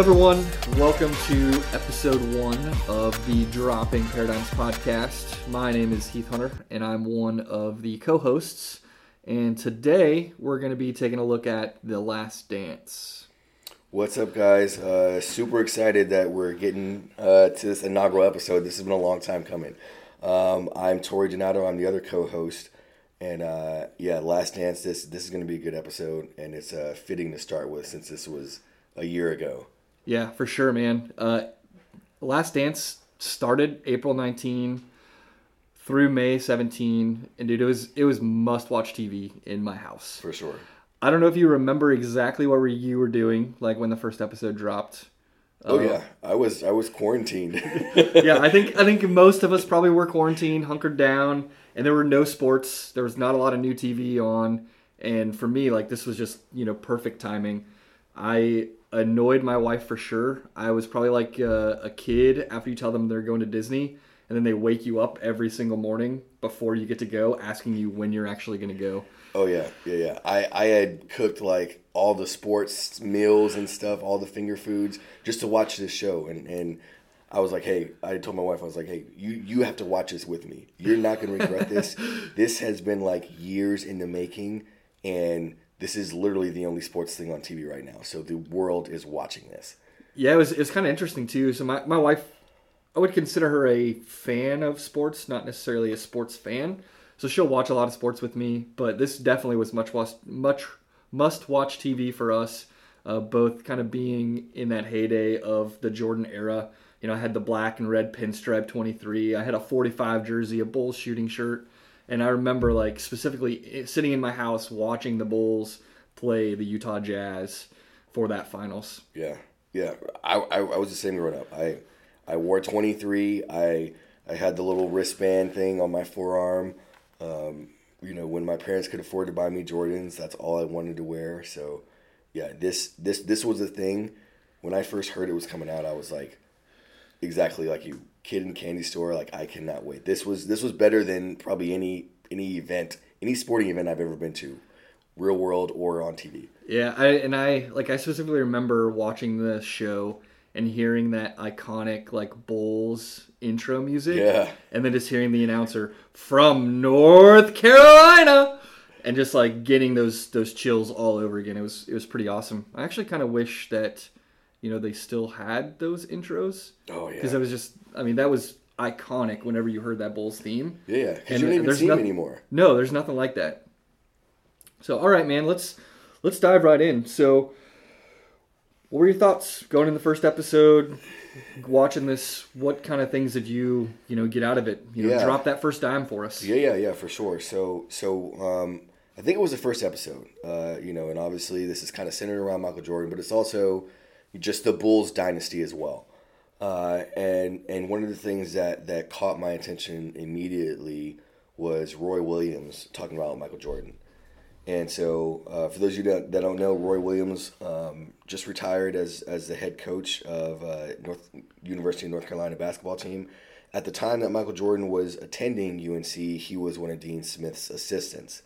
Everyone. Welcome to episode one of the Dropping Paradigms podcast. My name is Heath Hunter, and I'm one of the co hosts. And today we're going to be taking a look at The Last Dance. What's up, guys? Uh, super excited that we're getting uh, to this inaugural episode. This has been a long time coming. Um, I'm Tori Donato. I'm the other co-host, and uh, yeah, Last Dance. This this is going to be a good episode, and it's uh, fitting to start with since this was a year ago. Yeah, for sure, man. Uh, Last Dance started April 19 through May 17, and dude, it was it was must watch TV in my house. For sure. I don't know if you remember exactly what you were doing, like when the first episode dropped. Oh yeah, I was I was quarantined. yeah, I think I think most of us probably were quarantined, hunkered down, and there were no sports. There was not a lot of new TV on, and for me, like this was just you know perfect timing. I annoyed my wife for sure. I was probably like a, a kid after you tell them they're going to Disney, and then they wake you up every single morning before you get to go, asking you when you're actually going to go. Oh yeah, yeah, yeah. I I had cooked like all the sports meals and stuff, all the finger foods, just to watch this show. And and I was like, hey, I told my wife, I was like, hey, you you have to watch this with me. You're not gonna regret this. this has been like years in the making, and this is literally the only sports thing on TV right now. So the world is watching this. Yeah, it was it was kind of interesting too. So my my wife, I would consider her a fan of sports, not necessarily a sports fan. So she'll watch a lot of sports with me, but this definitely was much much must watch TV for us. Uh, both kind of being in that heyday of the Jordan era. You know, I had the black and red pinstripe 23. I had a 45 jersey, a Bulls shooting shirt, and I remember like specifically sitting in my house watching the Bulls play the Utah Jazz for that finals. Yeah, yeah. I, I, I was the same growing up. I I wore 23. I I had the little wristband thing on my forearm. Um, you know, when my parents could afford to buy me Jordans, that's all I wanted to wear. So, yeah, this this this was a thing. When I first heard it was coming out, I was like, exactly like you, kid in candy store. Like I cannot wait. This was this was better than probably any any event, any sporting event I've ever been to, real world or on TV. Yeah, I and I like I specifically remember watching the show and hearing that iconic like Bulls intro music. Yeah. And then just hearing the announcer from North Carolina and just like getting those those chills all over again. It was it was pretty awesome. I actually kind of wish that you know they still had those intros. Oh yeah. Because it was just I mean that was iconic whenever you heard that Bulls theme. Yeah, because you don't even see them anymore. No, there's nothing like that. So all right, man, let's let's dive right in. So what were your thoughts going in the first episode, watching this? What kind of things did you, you know, get out of it? You know, yeah. drop that first dime for us. Yeah, yeah, yeah, for sure. So, so um, I think it was the first episode. Uh, you know, and obviously this is kind of centered around Michael Jordan, but it's also just the Bulls dynasty as well. Uh, and and one of the things that that caught my attention immediately was Roy Williams talking about Michael Jordan. And so, uh, for those of you that, that don't know, Roy Williams um, just retired as, as the head coach of uh, North University of North Carolina basketball team. At the time that Michael Jordan was attending UNC, he was one of Dean Smith's assistants.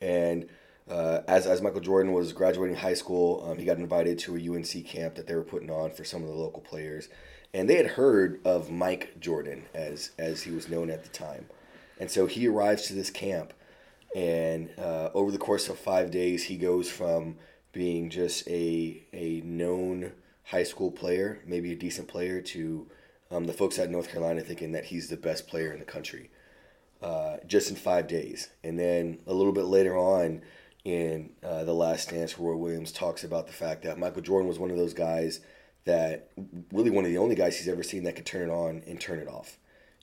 And uh, as, as Michael Jordan was graduating high school, um, he got invited to a UNC camp that they were putting on for some of the local players. And they had heard of Mike Jordan, as, as he was known at the time. And so he arrives to this camp and uh, over the course of five days, he goes from being just a a known high school player, maybe a decent player, to um, the folks at North Carolina thinking that he's the best player in the country, uh, just in five days. And then a little bit later on, in uh, the Last Dance, Roy Williams talks about the fact that Michael Jordan was one of those guys that really one of the only guys he's ever seen that could turn it on and turn it off,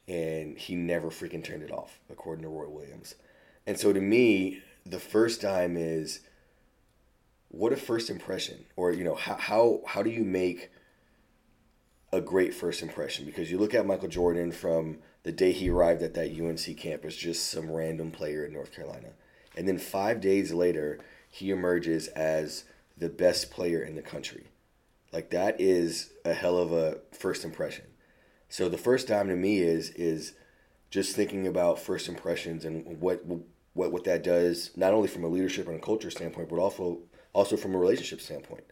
and he never freaking turned it off, according to Roy Williams. And so to me, the first time is what a first impression, or you know, how how how do you make a great first impression? Because you look at Michael Jordan from the day he arrived at that UNC campus, just some random player in North Carolina, and then five days later, he emerges as the best player in the country. Like that is a hell of a first impression. So the first time to me is is just thinking about first impressions and what what, what that does, not only from a leadership and a culture standpoint, but also also from a relationship standpoint.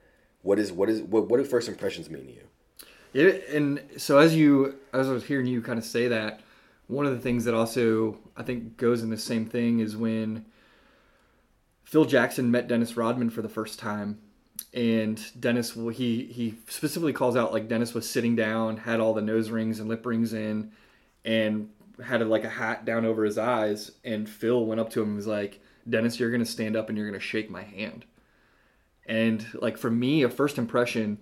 What is what is what what do first impressions mean to you? It, and so as you as I was hearing you kind of say that, one of the things that also I think goes in the same thing is when Phil Jackson met Dennis Rodman for the first time, and Dennis he he specifically calls out like Dennis was sitting down, had all the nose rings and lip rings in, and had a, like a hat down over his eyes, and Phil went up to him and was like, "Dennis, you're gonna stand up and you're gonna shake my hand." And like for me, a first impression,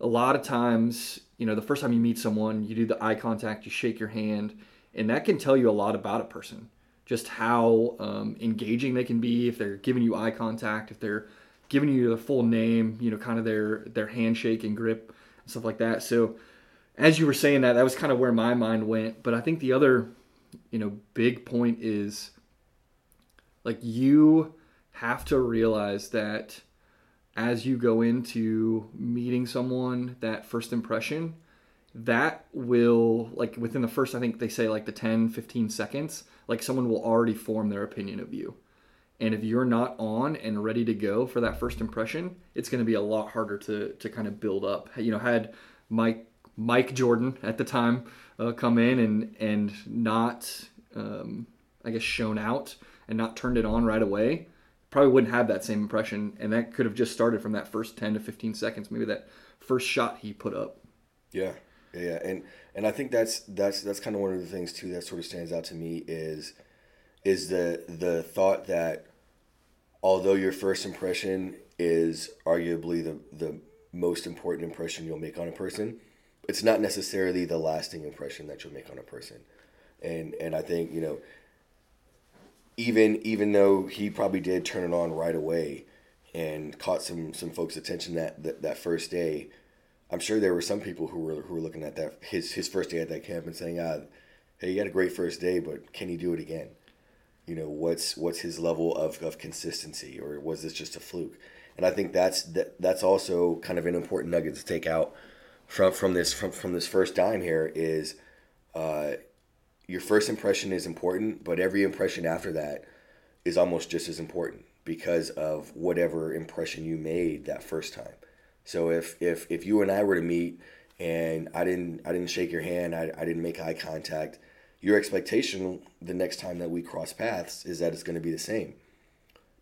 a lot of times, you know, the first time you meet someone, you do the eye contact, you shake your hand, and that can tell you a lot about a person. Just how um, engaging they can be if they're giving you eye contact, if they're giving you the full name, you know, kind of their their handshake and grip and stuff like that. So, as you were saying that, that was kind of where my mind went. But I think the other, you know, big point is like you have to realize that as you go into meeting someone, that first impression, that will, like within the first, I think they say like the 10, 15 seconds, like someone will already form their opinion of you. And if you're not on and ready to go for that first impression, it's going to be a lot harder to, to kind of build up. You know, had Mike Mike Jordan at the time uh, come in and and not, um, I guess, shown out and not turned it on right away, probably wouldn't have that same impression, and that could have just started from that first ten to fifteen seconds, maybe that first shot he put up. Yeah, yeah, yeah. and and I think that's that's that's kind of one of the things too that sort of stands out to me is is the the thought that although your first impression is arguably the the most important impression you'll make on a person, it's not necessarily the lasting impression that you'll make on a person. And and I think, you know, even even though he probably did turn it on right away and caught some some folks' attention that, that that first day, I'm sure there were some people who were who were looking at that his his first day at that camp and saying, "Ah, hey, you had a great first day, but can he do it again? You know, what's what's his level of, of consistency, or was this just a fluke?" And I think that's that that's also kind of an important nugget to take out from from this from from this first dime here is. Uh, your first impression is important, but every impression after that is almost just as important because of whatever impression you made that first time. So if if if you and I were to meet and I didn't I didn't shake your hand, I, I didn't make eye contact, your expectation the next time that we cross paths is that it's going to be the same.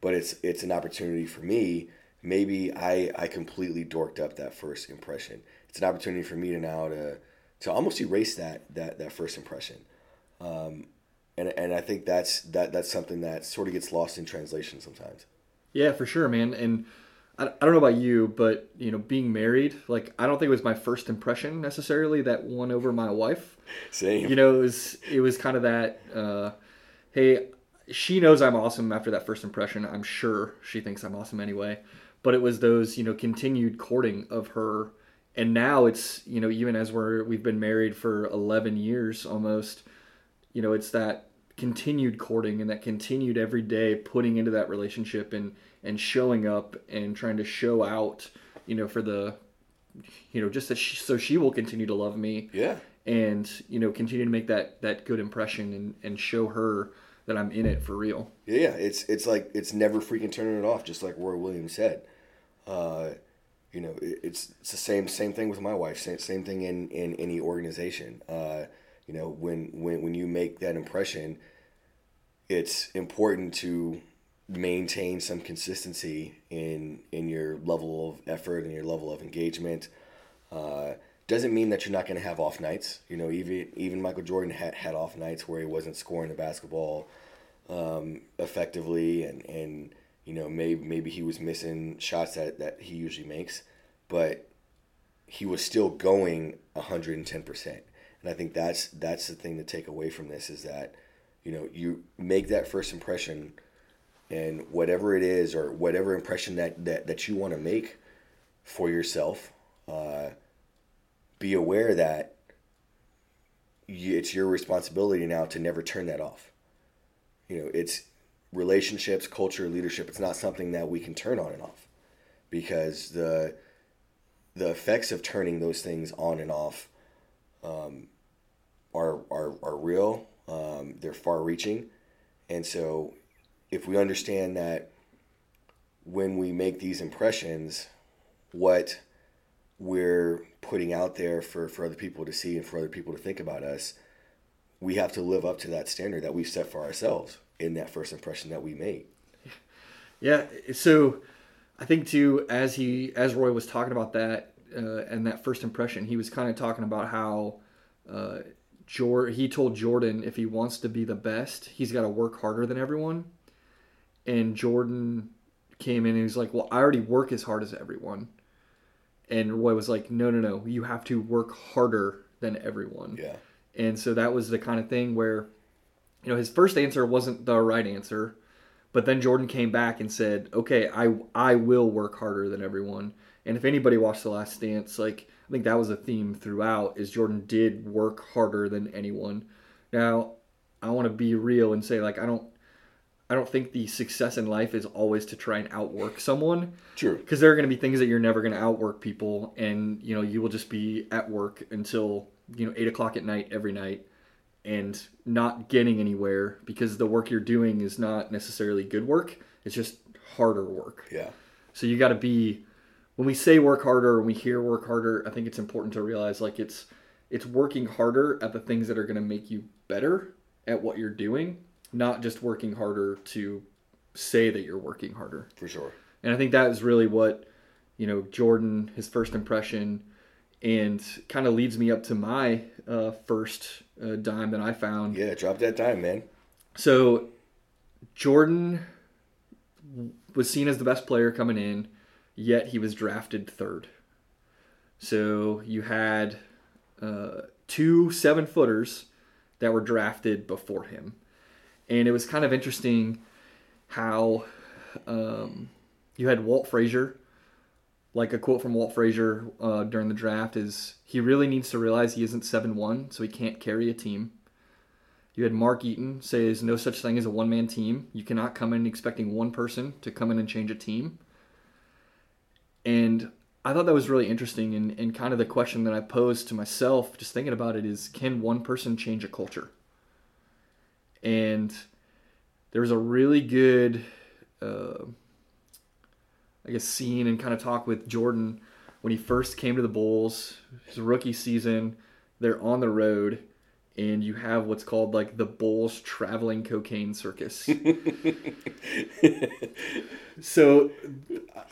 But it's it's an opportunity for me. Maybe I I completely dorked up that first impression. It's an opportunity for me to now to to almost erase that that that first impression. Um, and and I think that's that that's something that sort of gets lost in translation sometimes. Yeah, for sure, man. And I, I don't know about you, but you know, being married, like I don't think it was my first impression necessarily that won over my wife. Same. You know, it was it was kind of that. Uh, hey, she knows I'm awesome after that first impression. I'm sure she thinks I'm awesome anyway. But it was those you know continued courting of her, and now it's you know even as we're we've been married for 11 years almost you know, it's that continued courting and that continued every day putting into that relationship and and showing up and trying to show out, you know, for the you know, just that she, so she will continue to love me. Yeah. And, you know, continue to make that that good impression and and show her that I'm in it for real. Yeah, yeah. It's it's like it's never freaking turning it off, just like Roy Williams said. Uh, you know, it, it's it's the same same thing with my wife. Same same thing in in any organization. Uh, you know, when when when you make that impression, it's important to maintain some consistency in in your level of effort and your level of engagement. Uh, doesn't mean that you're not going to have off nights. You know, even even Michael Jordan had, had off nights where he wasn't scoring the basketball um, effectively, and and you know maybe maybe he was missing shots that that he usually makes, but he was still going 110 percent. And I think that's that's the thing to take away from this is that, you know, you make that first impression and whatever it is or whatever impression that, that, that you want to make for yourself, uh, be aware that it's your responsibility now to never turn that off. You know, it's relationships, culture, leadership. It's not something that we can turn on and off because the the effects of turning those things on and off um, are are, are real. Um, they're far reaching, and so if we understand that when we make these impressions, what we're putting out there for, for other people to see and for other people to think about us, we have to live up to that standard that we've set for ourselves in that first impression that we made. Yeah. So I think too, as he as Roy was talking about that uh, and that first impression, he was kind of talking about how uh, Jor- he told Jordan if he wants to be the best, he's got to work harder than everyone. And Jordan came in and he was like, "Well, I already work as hard as everyone." And Roy was like, "No, no, no. You have to work harder than everyone." Yeah. And so that was the kind of thing where, you know, his first answer wasn't the right answer, but then Jordan came back and said, "Okay, I I will work harder than everyone." And if anybody watched The Last Dance, like I think that was a theme throughout is Jordan did work harder than anyone. Now, I want to be real and say like I don't I don't think the success in life is always to try and outwork someone. True. Because there are going to be things that you're never going to outwork people, and you know you will just be at work until you know eight o'clock at night every night, and not getting anywhere because the work you're doing is not necessarily good work. It's just harder work. Yeah. So you got to be when we say work harder and we hear work harder. I think it's important to realize like it's it's working harder at the things that are going to make you better at what you're doing, not just working harder to say that you're working harder. For sure. And I think that is really what, you know, Jordan, his first impression, and kind of leads me up to my uh, first uh, dime that I found. Yeah, drop that dime, man. So Jordan was seen as the best player coming in, yet he was drafted third. So you had uh, two seven footers that were drafted before him. And it was kind of interesting how um, you had Walt Frazier. Like a quote from Walt Frazier uh, during the draft is he really needs to realize he isn't 7 1, so he can't carry a team. You had Mark Eaton say there's no such thing as a one man team. You cannot come in expecting one person to come in and change a team. And I thought that was really interesting. And, and kind of the question that I posed to myself, just thinking about it, is can one person change a culture? And there was a really good, uh, I guess, scene and kind of talk with Jordan when he first came to the Bulls, his rookie season. They're on the road and you have what's called like the Bulls traveling cocaine circus. so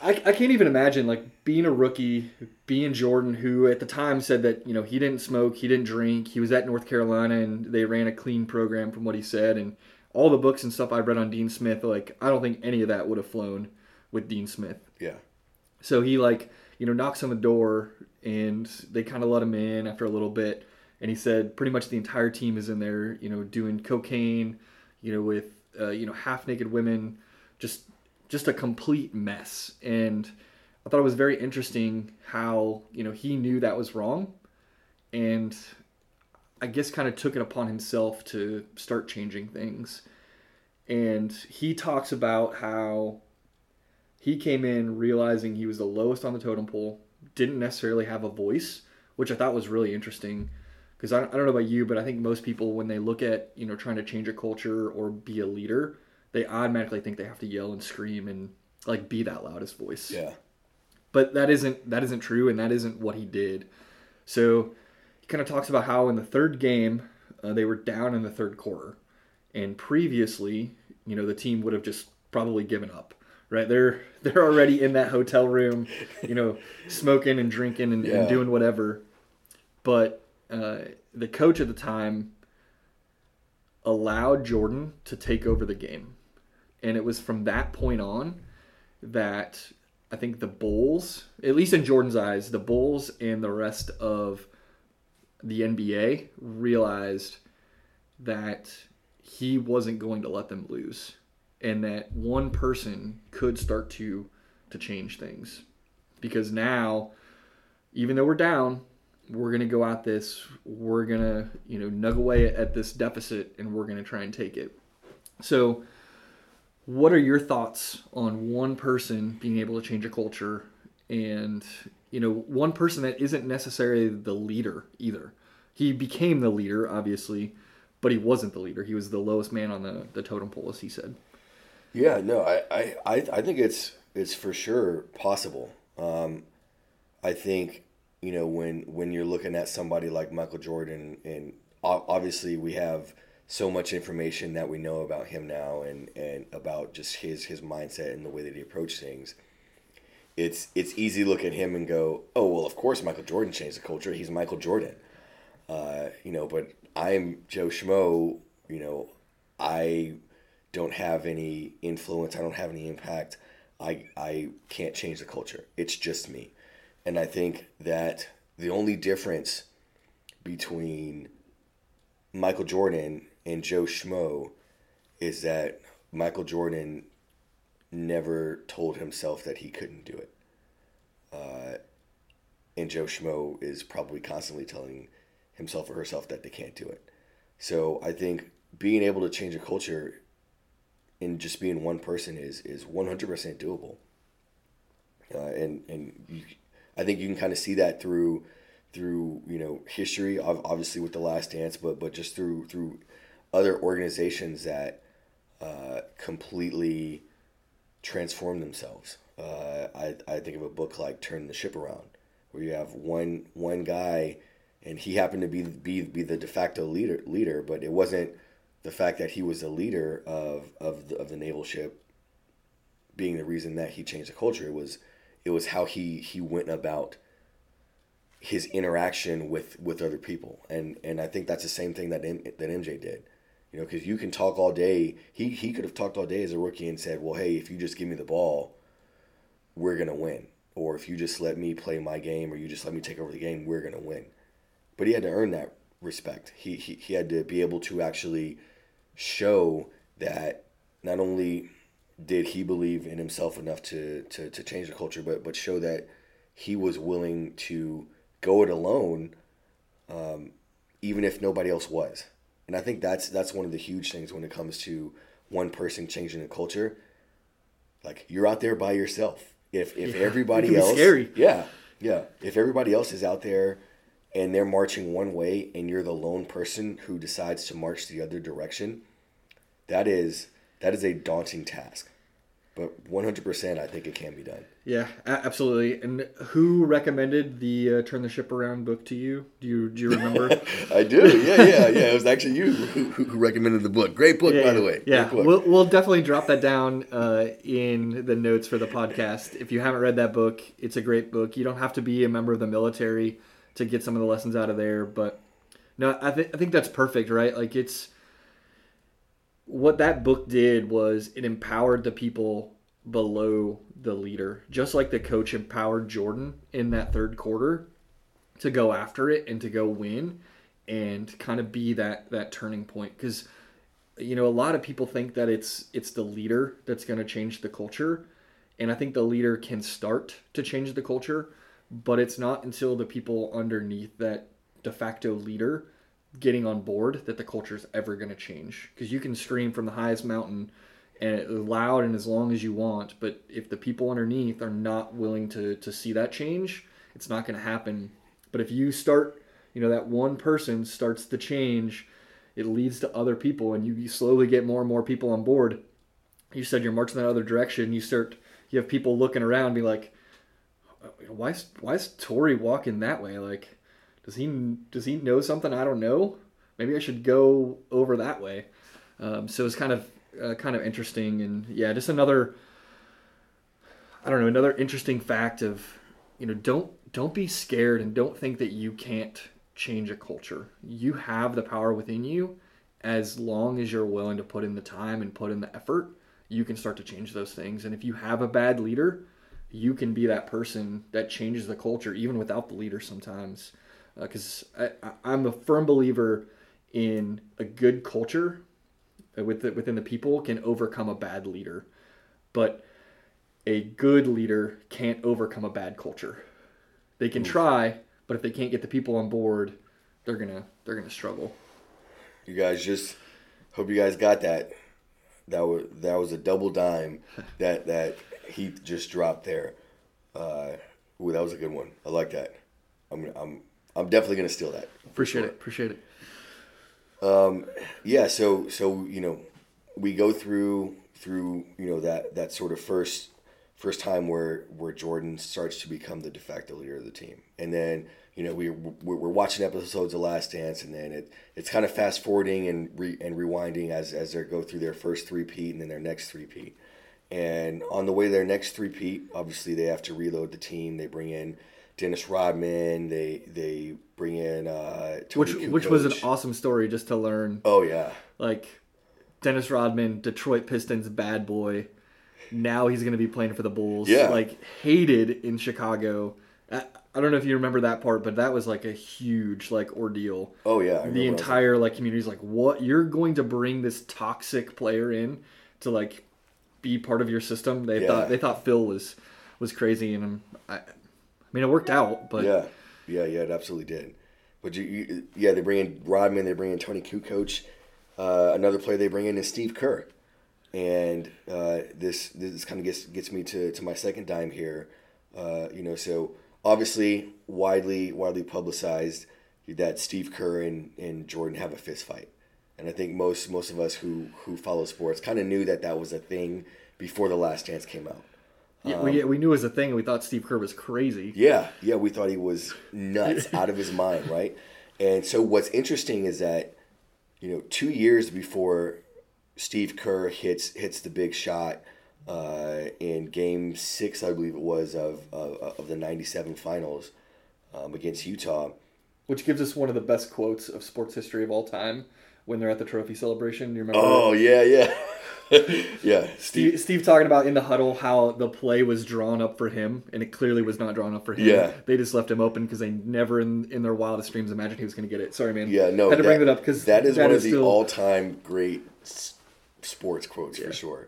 I, I can't even imagine like being a rookie, being Jordan, who at the time said that you know he didn't smoke, he didn't drink, he was at North Carolina and they ran a clean program from what he said, and all the books and stuff I read on Dean Smith, like I don't think any of that would have flown with Dean Smith. Yeah. So he like you know knocks on the door and they kind of let him in after a little bit and he said pretty much the entire team is in there, you know, doing cocaine, you know, with uh, you know half naked women, just just a complete mess. And I thought it was very interesting how you know he knew that was wrong, and I guess kind of took it upon himself to start changing things. And he talks about how he came in realizing he was the lowest on the totem pole, didn't necessarily have a voice, which I thought was really interesting because I, I don't know about you, but I think most people when they look at you know trying to change a culture or be a leader, they automatically think they have to yell and scream and like be that loudest voice. Yeah. But that isn't that isn't true, and that isn't what he did. So he kind of talks about how in the third game uh, they were down in the third quarter, and previously, you know, the team would have just probably given up. Right, they're they're already in that hotel room, you know, smoking and drinking and, Yeah. and doing whatever. But uh, the coach at the time allowed Jordan to take over the game. And it was from that point on that I think the Bulls, at least in Jordan's eyes, the Bulls and the rest of the NBA realized that he wasn't going to let them lose and that one person could start to to change things because now even though we're down we're going to go at this we're going to you know nug away at this deficit and we're going to try and take it. So what are your thoughts on one person being able to change a culture and you know one person that isn't necessarily the leader either? He became the leader obviously but he wasn't the leader. He was the lowest man on the, the totem pole as he said. Yeah, no, I, I, I think it's it's for sure possible. Um, I think you know when when you're looking at somebody like Michael Jordan, and obviously we have so much information that we know about him now, and and about just his his mindset and the way that he approached things. It's it's easy to look at him and go, oh well, of course Michael Jordan changed the culture. He's Michael Jordan, uh, you know. But I'm Joe Schmo. You know, I don't have any influence. I don't have any impact. I I can't change the culture. It's just me. And I think that the only difference between Michael Jordan and Joe Schmo is that Michael Jordan never told himself that he couldn't do it. Uh, and Joe Schmo is probably constantly telling himself or herself that they can't do it. So I think being able to change a culture and just being one person is is 100% doable. Uh, and and you, I think you can kind of see that through through you know history, obviously with the Last Dance, but but just through through other organizations that uh, completely transform themselves. Uh, I I think of a book like Turn the Ship Around, where you have one one guy, and he happened to be be be the de facto leader leader, but it wasn't the fact that he was the leader of of the, of the naval ship being the reason that he changed the culture. It was it was how he he went about his interaction with with other people, and and I think that's the same thing that M, that MJ did. You know, because you can talk all day. He he could have talked all day as a rookie and said, "Well, hey, if you just give me the ball, we're gonna win." Or if you just let me play my game, or you just let me take over the game, we're gonna win. But he had to earn that respect. He he, he had to be able to actually show that not only did he believe in himself enough to, to, to change the culture, but, but show that he was willing to go it alone, um, even if nobody else was. And I think that's that's one of the huge things when it comes to one person changing the culture. Like you're out there by yourself. If if yeah, everybody else, scary. yeah, yeah. If everybody else is out there and they're marching one way and you're the lone person who decides to march the other direction, that is that is a daunting task. But 100% I think it can be done. Yeah, absolutely. And who recommended the uh, Turn the Ship Around book to you? Do you do you remember? I do. Yeah, yeah, yeah. It was actually you who, who recommended the book. Great book, yeah, by the way. Yeah, we'll, we'll definitely drop that down uh, in the notes for the podcast. If you haven't read that book, it's a great book. You don't have to be a member of the military to get some of the lessons out of there. But no, I, th- I think that's perfect, right? Like it's what that book did was it empowered the people below the leader, just like the coach empowered Jordan in that third quarter to go after it and to go win and kind of be that that turning point. Because you know a lot of people think that it's it's the leader that's going to change the culture and i think the leader can start to change the culture but it's not until the people underneath that de facto leader getting on board that the culture is ever going to change. Because you can scream from the highest mountain and loud and as long as you want but if the people underneath are not willing to to see that change it's not going to happen. But if you start you know that one person starts to change it leads to other people and you, you slowly get more and more people on board. You said you're marching that other direction. You start you have people looking around be like why why is Tori walking that way? Like, does he does he know something I don't know? Maybe I should go over that way. Um, so it's kind of uh, kind of interesting, and yeah, just another I don't know another interesting fact of you know don't don't be scared and don't think that you can't change a culture. You have the power within you as long as you're willing to put in the time and put in the effort. You can start to change those things, and if you have a bad leader you can be that person that changes the culture even without the leader sometimes because uh, I'm a firm believer in a good culture with the, within the people can overcome a bad leader but a good leader can't overcome a bad culture they can try but if they can't get the people on board they're gonna they're gonna struggle you guys just hope you guys got that that was that was a double dime that that he just dropped there. Uh, ooh, that was a good one. I like that. I'm I'm I'm definitely gonna steal that. Appreciate sure. it. Appreciate it. Um, yeah. So so you know, we go through through you know that that sort of first first time where where Jordan starts to become the de facto leader of the team, and then you know we we're, we're watching episodes of Last Dance, and then it it's kind of fast forwarding and re, and rewinding as as they go through their first three peat and then their next three peat, and on the way to their next three peat, obviously they have to reload the team. They bring in Dennis Rodman. They they bring in uh, which which was an awesome story just to learn. Oh yeah, like Dennis Rodman, Detroit Pistons bad boy. Now he's going to be playing for the Bulls. Yeah, like hated in Chicago. I, I don't know if you remember that part, but that was like a huge like ordeal. Oh yeah, the entire like community's like, what? You're going to bring this toxic player in to like be part of your system? They yeah. thought they thought Phil was was crazy, and I mean it worked out, but yeah, yeah, yeah, it absolutely did. But you, you yeah, they bring in Rodman, they bring in Toni Kukoc. Uh, another player they bring in is Steve Kerr, and uh, this this kind of gets gets me to, to my second dime here. Uh, you know, so obviously widely widely publicized that Steve Kerr and, and Jordan have a fist fight, and I think most most of us who who follow sports kind of knew that that was a thing before the Last Dance came out. Yeah, um, we, we knew it was a thing, and we thought Steve Kerr was crazy. Yeah, yeah, we thought he was nuts, out of his mind, right? And so what's interesting is that you know, two years before Steve Kerr hits hits the big shot uh, in Game Six, I believe it was of of, of the '97 Finals um, against Utah, which gives us one of the best quotes of sports history of all time when they're at the trophy celebration. You remember? Oh that? yeah, yeah. yeah, Steve, Steve talking about in the huddle how the play was drawn up for him, and it clearly was not drawn up for him. Yeah, they just left him open because they never in, in their wildest dreams imagined he was going to get it. Sorry, man. Yeah, no, had to that, bring that up because that is that one is of the still... all-time great sports quotes yeah. for sure.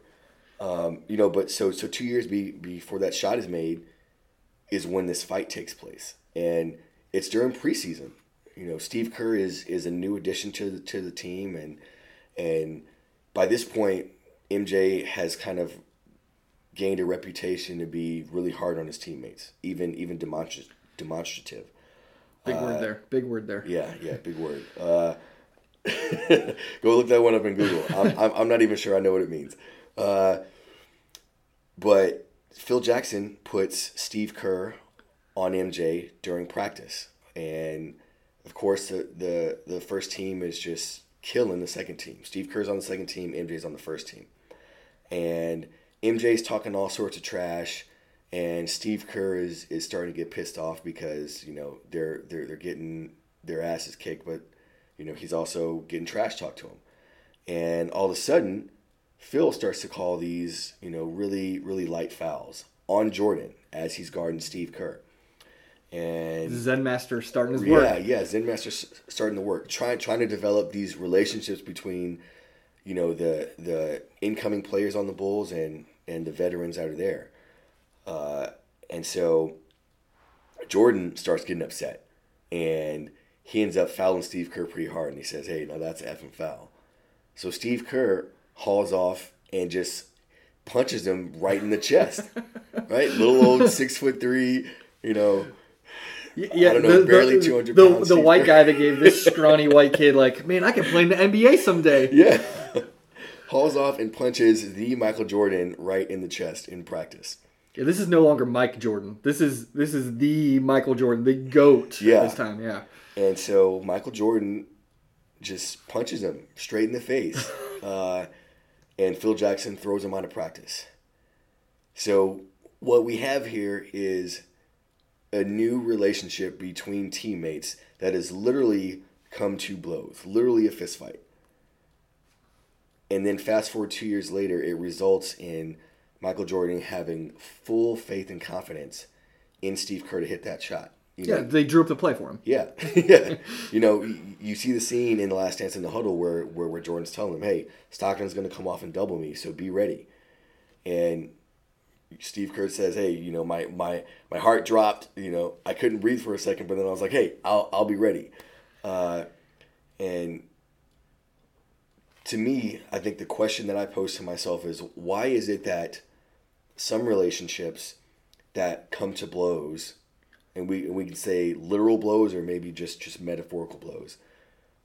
Um, you know, but so so two years be, before that shot is made is when this fight takes place, and it's during preseason. You know, Steve Kerr is is a new addition to the, to the team, and and by this point, MJ has kind of gained a reputation to be really hard on his teammates, even even demonstrative. Big uh, word there. Big word there. Yeah, yeah, big word. Uh, go look that one up in Google. I'm, I'm, I'm, not even sure I know what it means. Uh, but Phil Jackson puts Steve Kerr on MJ during practice, and of course the the, the first team is just killing the second team. Steve Kerr's on the second team, MJ's on the first team and MJ's talking all sorts of trash, and Steve Kerr is, is starting to get pissed off because you know they're they're they're getting their asses kicked, but you know he's also getting trash talked to him, and all of a sudden, Phil starts to call these you know really really light fouls on Jordan as he's guarding Steve Kerr. And Zen Master starting his yeah, work. Yeah, yeah, Zen Master starting to work, trying trying to develop these relationships between you know the the incoming players on the Bulls and and the veterans out of there, uh, and so Jordan starts getting upset, and he ends up fouling Steve Kerr pretty hard, and he says, "Hey, now that's an effing foul." So Steve Kerr hauls off and just punches him right in the chest, right? Little old six foot three, you know, yeah, know, the, barely two hundred. The, the, the white guy that gave this scrawny white kid like, man, I can play in the NBA someday. Yeah, hauls off and punches the Michael Jordan right in the chest in practice. Yeah, this is no longer Mike Jordan. This is this is the Michael Jordan, the goat. Yeah. This time, yeah. And so Michael Jordan just punches him straight in the face, uh, and Phil Jackson throws him out of practice. So what we have here is a new relationship between teammates that has literally come to blows, literally a fist fight. And then fast forward two years later, it results in Michael Jordan having full faith and confidence in Steve Kerr to hit that shot. You know? yeah, they drew up the play for him. Yeah, yeah. You know, you, you, see the scene in the Last Dance in the huddle where where, where Jordan's telling him, "Hey, Stockton's going to come off and double me, so be ready." And Steve Kerr says, "Hey, you know, my my my heart dropped. You know, I couldn't breathe for a second, but then I was like, hey, I'll I'll be ready." Uh, and to me, I think the question that I pose to myself is, why is it that some relationships that come to blows, and we we can say literal blows or maybe just just metaphorical blows,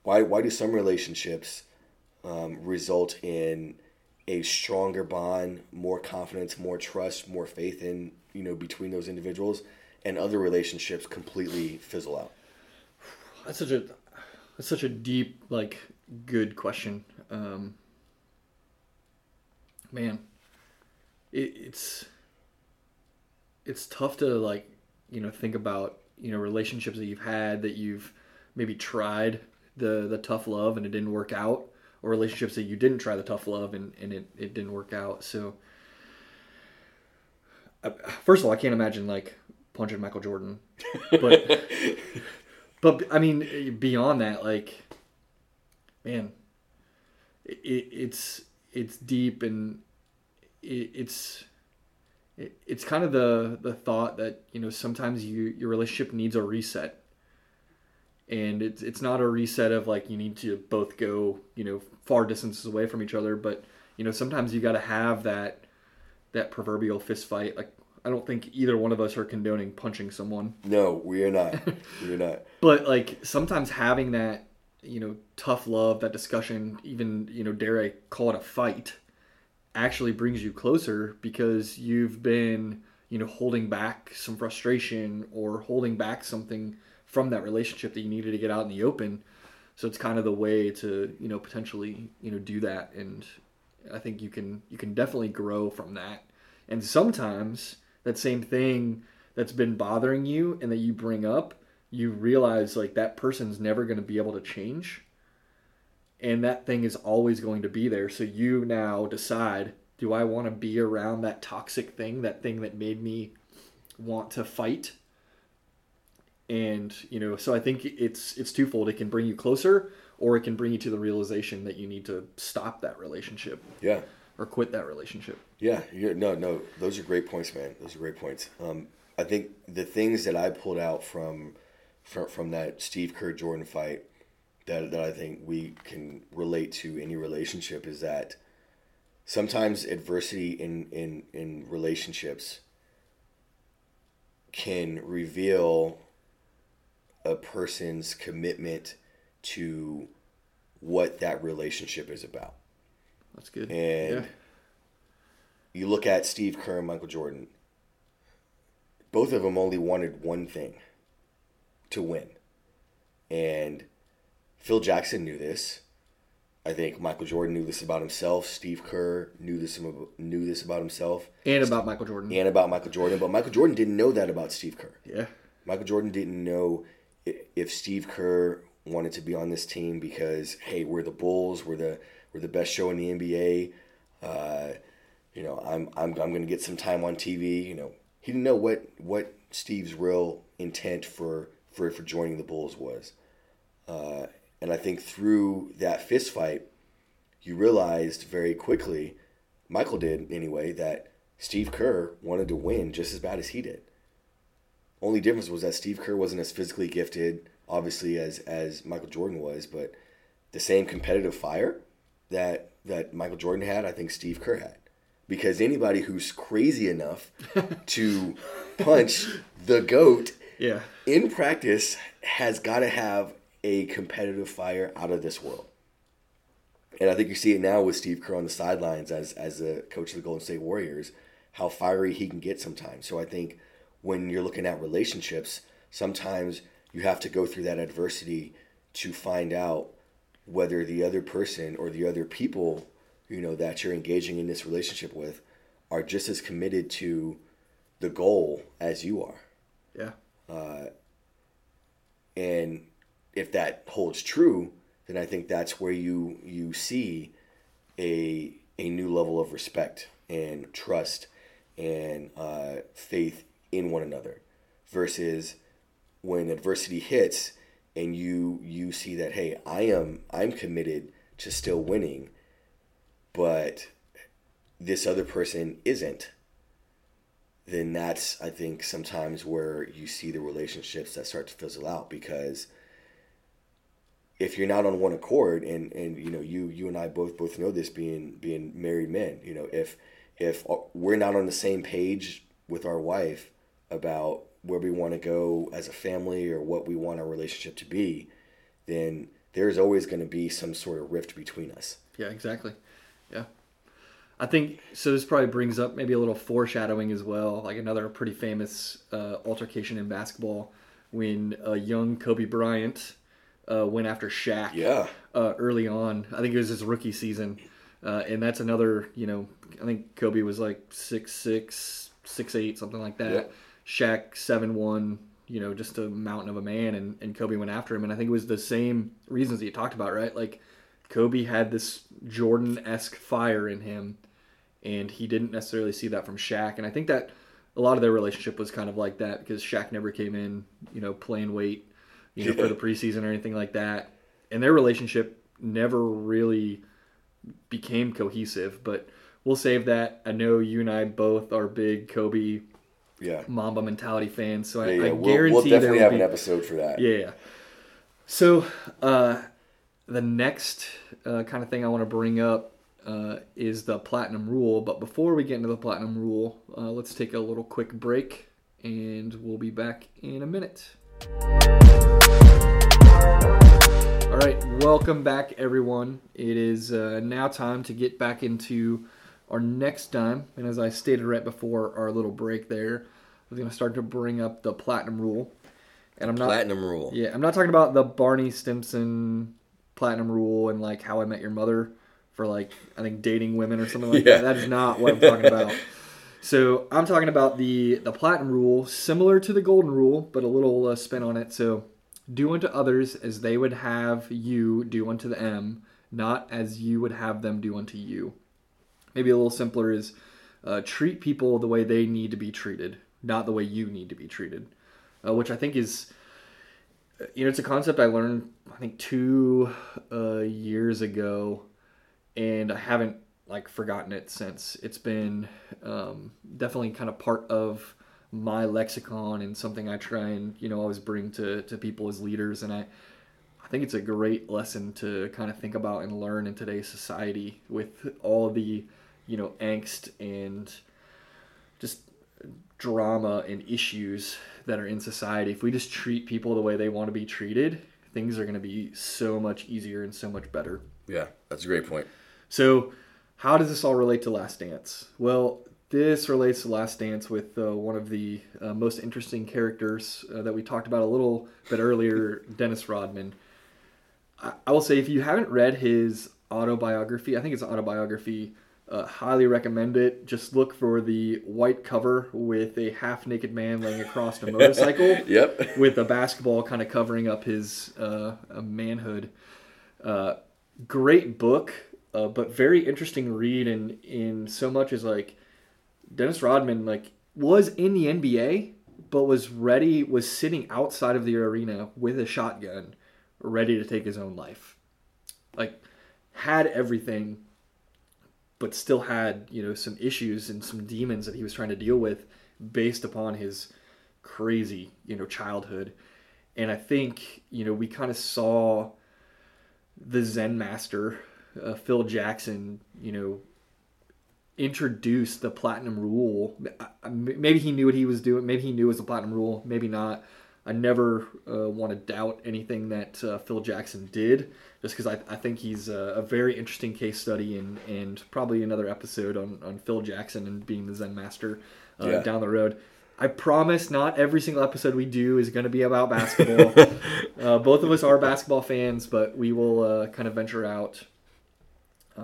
why why do some relationships um, result in a stronger bond, more confidence, more trust, more faith in you know between those individuals, and other relationships completely fizzle out. That's such a that's such a deep like good question. Um, man, it, it's it's tough to like you know think about you know relationships that you've had that you've maybe tried the the tough love and it didn't work out or relationships that you didn't try the tough love and, and it, it didn't work out. So I, first of all i can't imagine like punching michael jordan but but i mean beyond that like man it, it's it's deep and it, it's it, it's kind of the the thought that you know sometimes you your relationship needs a reset. And it's it's not a reset of like you need to both go you know far distances away from each other but you know sometimes you got to have that that proverbial fist fight. Like i don't think either one of us are condoning punching someone. No we are not. We are not. But like sometimes having that you know tough love that discussion even you know dare i call it a fight actually brings you closer because you've been you know holding back some frustration or holding back something from that relationship that you needed to get out in the open. So it's kind of the way to you know potentially you know do that, and I think you can you can definitely grow from that. And sometimes that same thing that's been bothering you and that you bring up, you realize like that person's never going to be able to change. And that thing is always going to be there. So you now decide do I want to be around that toxic thing, that thing that made me want to fight? and you know so i think it's it's twofold it can bring you closer or it can bring you to the realization that you need to stop that relationship yeah or quit that relationship yeah no no those are great points man those are great points um, i think the things that i pulled out from from, from that steve kerr jordan fight that, that i think we can relate to any relationship is that sometimes adversity in in in relationships can reveal a person's commitment to what that relationship is about. That's good. And yeah. you look at Steve Kerr and Michael Jordan, both of them only wanted one thing to win. And Phil Jackson knew this. I think Michael Jordan knew this about himself. Steve Kerr knew this knew this about himself, and about Michael Jordan, and about Michael Jordan. But Michael Jordan didn't know that about Steve Kerr. Yeah, Michael Jordan didn't know if Steve Kerr wanted to be on this team because hey, we're the Bulls, we're the we're the best show in the NBA. Uh, you know, I'm I'm I'm going to get some time on TV. You know, he didn't know what what Steve's real intent for for for joining the Bulls was. Uh, and I think through that fist fight, you realized very quickly, Michael did anyway, that Steve Kerr wanted to win just as bad as he did. Only difference was that Steve Kerr wasn't as physically gifted, obviously, as as Michael Jordan was, but the same competitive fire that that Michael Jordan had, I think Steve Kerr had. Because anybody who's crazy enough to punch the goat yeah. in practice has got to have a competitive fire out of this world. And I think you see it now with Steve Kerr on the sidelines as as the coach of the Golden State Warriors, how fiery he can get sometimes. So I think when you're looking at relationships, sometimes you have to go through that adversity to find out whether the other person or the other people, you know, that you're engaging in this relationship with are just as committed to the goal as you are. Yeah. Uh, and if that holds true, then I think that's where you you see a a new level of respect and trust and uh, faith in one another versus when adversity hits and you you see that hey i am i'm committed to still winning but this other person isn't then that's i think sometimes where you see the relationships that start to fizzle out because if you're not on one accord and and you know you you and i both both know this being being married men you know if if uh, we're not on the same page with our wife about where we want to go as a family or what we want our relationship to be, then there's always going to be some sort of rift between us. Yeah, exactly. Yeah. I think so. This probably brings up maybe a little foreshadowing as well, like another pretty famous uh, altercation in basketball when a young Kobe Bryant uh, went after Shaq. Yeah. Uh, early on, I think it was his rookie season, uh, and that's another. You know, I think Kobe was like six six, six eight, something like that. Yep. Shaq seven one. You know, just a mountain of a man, and, and Kobe went after him, and I think it was the same reasons that you talked about, right? Like Kobe had this Jordan esque fire in him, and he didn't necessarily see that from Shaq. And I think that a lot of their relationship was kind of like that because Shaq never came in, you know, playing weight, you know, for the preseason or anything like that. And their relationship never really became cohesive. But we'll save that. I know you and I both are big Kobe Yeah. Mamba mentality fans, so I, Yeah, yeah. I We'll, guarantee we'll definitely have be, an episode for that. yeah. So, uh, the next uh, kind of thing I want to bring up uh, is the platinum rule. But before we get into the platinum rule, uh, let's take a little quick break and we'll be back in a minute. All right, welcome back, everyone. It is uh, now time to get back into our next dime. And as I stated right before our little break there, I was going to start to bring up the platinum rule. And I'm not Platinum rule. yeah, I'm not talking about the Barney Stimson platinum rule and like how I met your mother for like I think dating women or something like Yeah. that. That is not what I'm talking about. So I'm talking about the the platinum rule, similar to the golden rule, but a little uh, spin on it. So do unto others as they would have you do unto them, not as you would have them do unto you. Maybe a little simpler is uh, treat people the way they need to be treated, not the way you need to be treated, uh, which I think is you know, it's a concept I learned I think two uh, years ago, and I haven't like forgotten it since. It's been um, definitely kind of part of my lexicon and something I try and you know always bring to to people as leaders, and I. I think it's a great lesson to kind of think about and learn in today's society with all the, you know, angst and just drama and issues that are in society, if we just treat people the way they want to be treated, things are going to be so much easier and so much better. Yeah, that's a great point. So, how does this all relate to Last Dance? Well, this relates to Last Dance with uh, one of the uh, most interesting characters uh, that we talked about a little bit earlier, Dennis Rodman. I, I will say, if you haven't read his autobiography, I think it's autobiography, uh, highly recommend it. Just look for the white cover with a half naked man laying across a motorcycle Yep. with a basketball kind of covering up his uh, uh, manhood. Uh, great book, uh, but very interesting read in in so much as like Dennis Rodman like was in the NBA, but was ready was sitting outside of the arena with a shotgun, ready to take his own life. Like had everything, but still had you know some issues and some demons that he was trying to deal with based upon his crazy you know childhood and i think you know we kind of saw the zen master uh, phil jackson you know introduced the platinum rule maybe he knew what he was doing maybe he knew it was the platinum rule maybe not i never uh, want to doubt anything that uh, phil jackson did just because I, I think he's a, a very interesting case study and, and probably another episode on, on phil jackson and being the zen master uh, Yeah. down the road I promise not every single episode we do is going to be about basketball. uh, both of us are basketball fans, but we will uh, kind of venture out.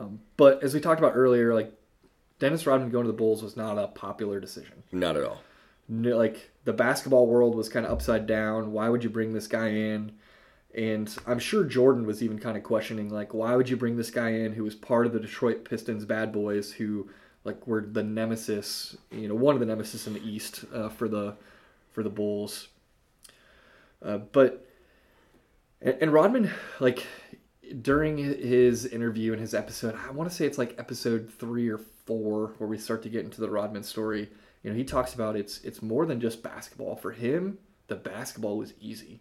Um, but as we talked about earlier, like Dennis Rodman going to the Bulls was not a popular decision. Not at all. No- Like the basketball world was kind of upside down. Why would you bring this guy in? And I'm sure Jordan was even kind of questioning, like, why would you bring this guy in who was part of the Detroit Pistons bad boys who like were the nemesis, you know, one of the nemesis in the East uh, for the for the Bulls. Uh, but and, and Rodman, like during his interview in his episode, I want to say it's like episode three or four where we start to get into the Rodman story. You know, he talks about it's it's more than just basketball. For him, the basketball was easy.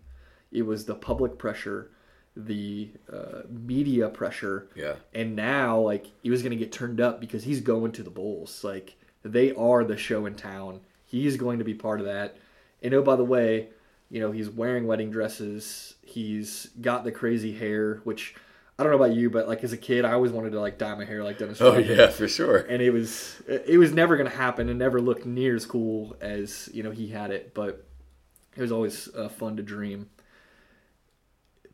It was the public pressure, the uh, media pressure, Yeah. and now like he was gonna get turned up because he's going to the Bulls. Like they are the show in town. He's going to be part of that. And oh, by the way, you know he's wearing wedding dresses. He's got the crazy hair, which I don't know about you, but like as a kid, I always wanted to like dye my hair like Dennis. Oh yeah, for sure. and it was it was never gonna happen, and never looked near as cool as you know he had it. But it was always uh, fun to dream.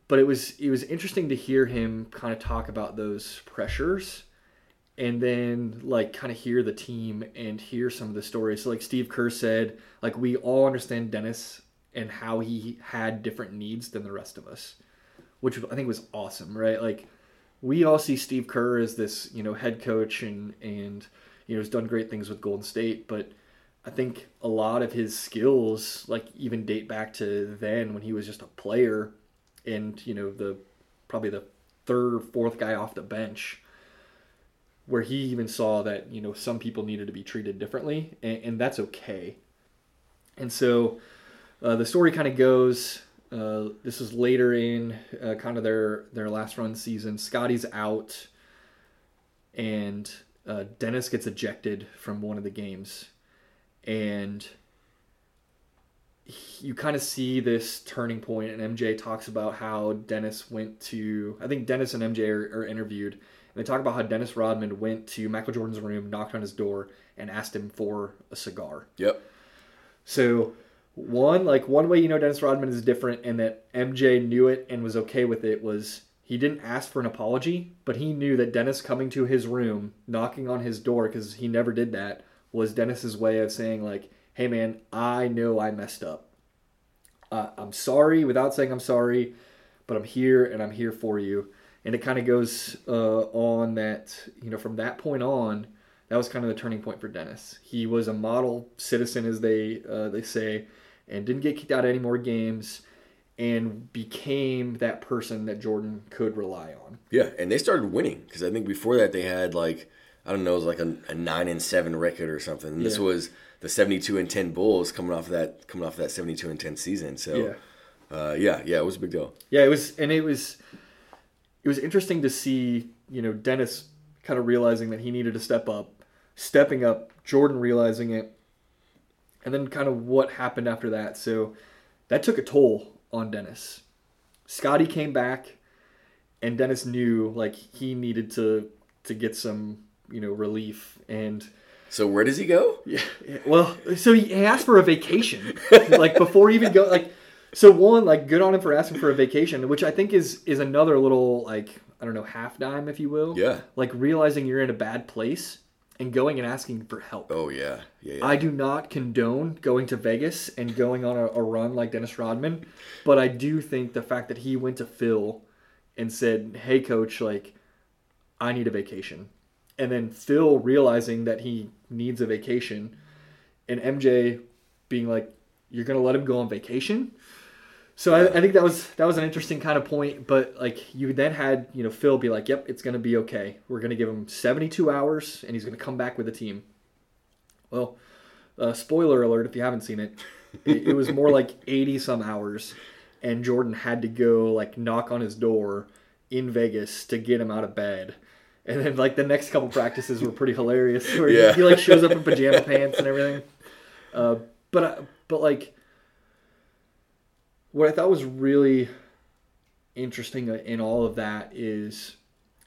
But it was it was interesting to hear him kind of talk about those pressures, and then like kind of hear the team and hear some of the stories. So like Steve Kerr said, like we all understand Dennis and how he had different needs than the rest of us, which I think was awesome, right? Like we all see Steve Kerr as this, you know, head coach and and you know has done great things with Golden State, but I think a lot of his skills like even date back to then when he was just a player and you know the probably the third or fourth guy off the bench where he even saw that you know some people needed to be treated differently and, and that's okay and so uh, the story kind of goes uh, this is later in uh, kind of their their last run season. Scottie's out and uh, dennis gets ejected from one of the games. And you kind of see this turning point and mj talks about how dennis went to i think dennis and mj are, are interviewed and they talk about how dennis rodman went to michael jordan's room knocked on his door and asked him for a cigar. Yep. so one like one way you know dennis rodman is different and that mj knew it and was okay with it was he didn't ask for an apology but he knew that dennis coming to his room knocking on his door because he never did that was dennis's way of saying like hey man i know i messed up. Uh, i'm sorry without saying i'm sorry but i'm here and i'm here for you. And it kind of goes uh, on that you know from that point on that was kind of the turning point for dennis. He was a model citizen as they uh, they say and didn't get kicked out of any more games and became that person that jordan could rely on Yeah, and they started winning because I think before that they had like I don't know, it was like a, a nine and seven record or something. And this was the seventy-two and ten Bulls coming off of that coming off of that seventy-two and ten season. So Yeah. uh, yeah, yeah, it was a big deal. Yeah, it was, and it was, it was interesting to see, you know, Dennis kind of realizing that he needed to step up, stepping up, Jordan realizing it, and then kind of what happened after that. So that took a toll on Dennis. Scottie came back, and Dennis knew like he needed to to get some, you know, relief and. So where does he go? Yeah. yeah, Well, so he asked for a vacation, like before he even go. Like, so one, like, good on him for asking for a vacation, which I think is is another little like I don't know half dime, if you will. Yeah. Like realizing you're in a bad place and going and asking for help. Oh yeah, yeah, yeah. I do not condone going to Vegas and going on a, a run like Dennis Rodman, but I do think the fact that he went to Phil and said, "Hey, coach, like, I need a vacation," and then Phil realizing that he needs a vacation, and MJ being like, "You're gonna let him go on vacation." So I, I think that was that was an interesting kind of point, but like you then had you know Phil be like, "Yep, it's gonna be okay. We're gonna give him 72 hours, and he's gonna come back with the team." Well, uh, spoiler alert if you haven't seen it, it, it was more like 80 some hours, and Jordan had to go like knock on his door in Vegas to get him out of bed. And then like the next couple practices were pretty hilarious, where he- Yeah. he, like shows up in pajama pants and everything. Uh, but I- but like what I thought was really interesting in all of that is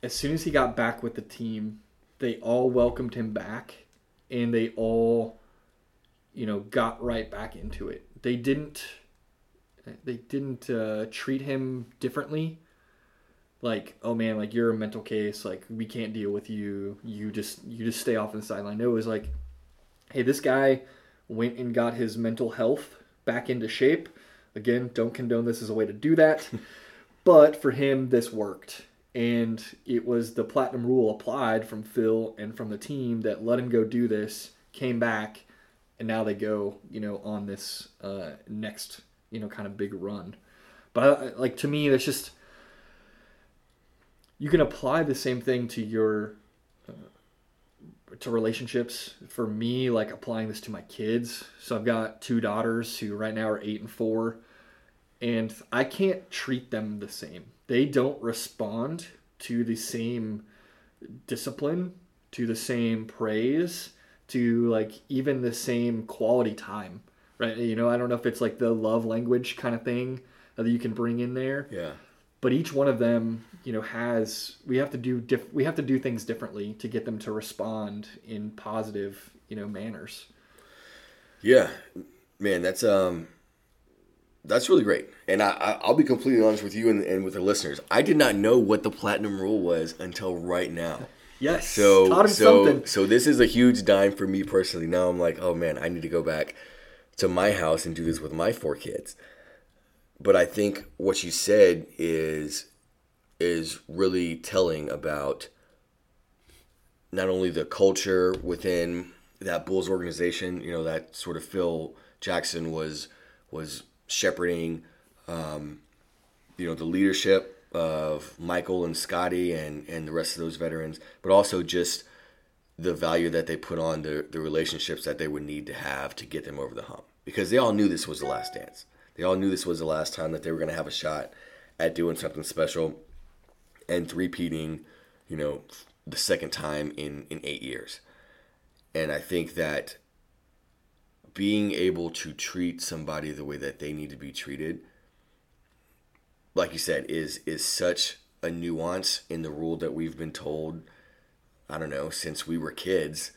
as soon as he got back with the team, they all welcomed him back and they all you know got right back into it. They didn't they didn't uh, treat him differently. Like, oh man, like you're a mental case, like we can't deal with you. You just you just stay off the sideline. No, it was like, hey, this guy went and got his mental health back into shape. Again, don't condone this as a way to do that. but for him, this worked. And it was the platinum rule applied from Phil and from the team that let him go do this, came back, and now they go, you know, on this uh, next, you know, kind of big run. But like to me, that's just you can apply the same thing to your uh, to relationships. For me, like applying this to my kids. So I've got two daughters who right now are eight and four, and I can't treat them the same. They don't respond to the same discipline, to the same praise, to like even the same quality time. Right? You know, I don't know if it's like the love language kind of thing that you can bring in there yeah. but each one of them, you know, has we have to do diff, we have to do things differently to get them to respond in positive, you know, manners. Yeah, man, that's um, that's really great. And I, I I'll be completely honest with you and, and with the listeners. I did not know what the platinum rule was until right now. Yes. So so something. so this is a huge dime for me personally. Now I'm like, oh man, I need to go back to my house and do this with my four kids. But I think what you said is is really telling about not only the culture within that Bulls organization, you know, that sort of Phil Jackson was was shepherding, um, you know, the leadership of Michael and Scottie and and the rest of those veterans, but also just the value that they put on the the relationships that they would need to have to get them over the hump because they all knew this was the last dance. They all knew this was the last time that they were going to have a shot at doing something special and repeating, you know, the second time in in 8 years. And I think that being able to treat somebody the way that they need to be treated like you said is is such a nuance in the rule that we've been told I don't know since we were kids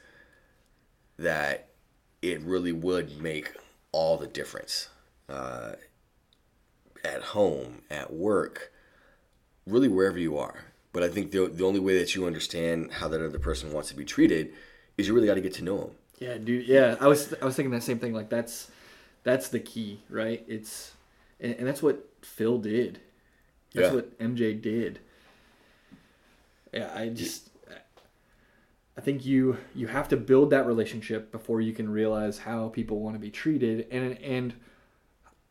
that it really would make all the difference uh, at home at work really wherever you are but I think the, the only way that you understand how that other person wants to be treated is you really got to get to know them Yeah, dude. Yeah, I was I was thinking that same thing. Like that's that's the key, right? It's and, and that's what Phil did. That's Yeah. what MJ did. Yeah, I just I think you you have to build that relationship before you can realize how people want to be treated. And and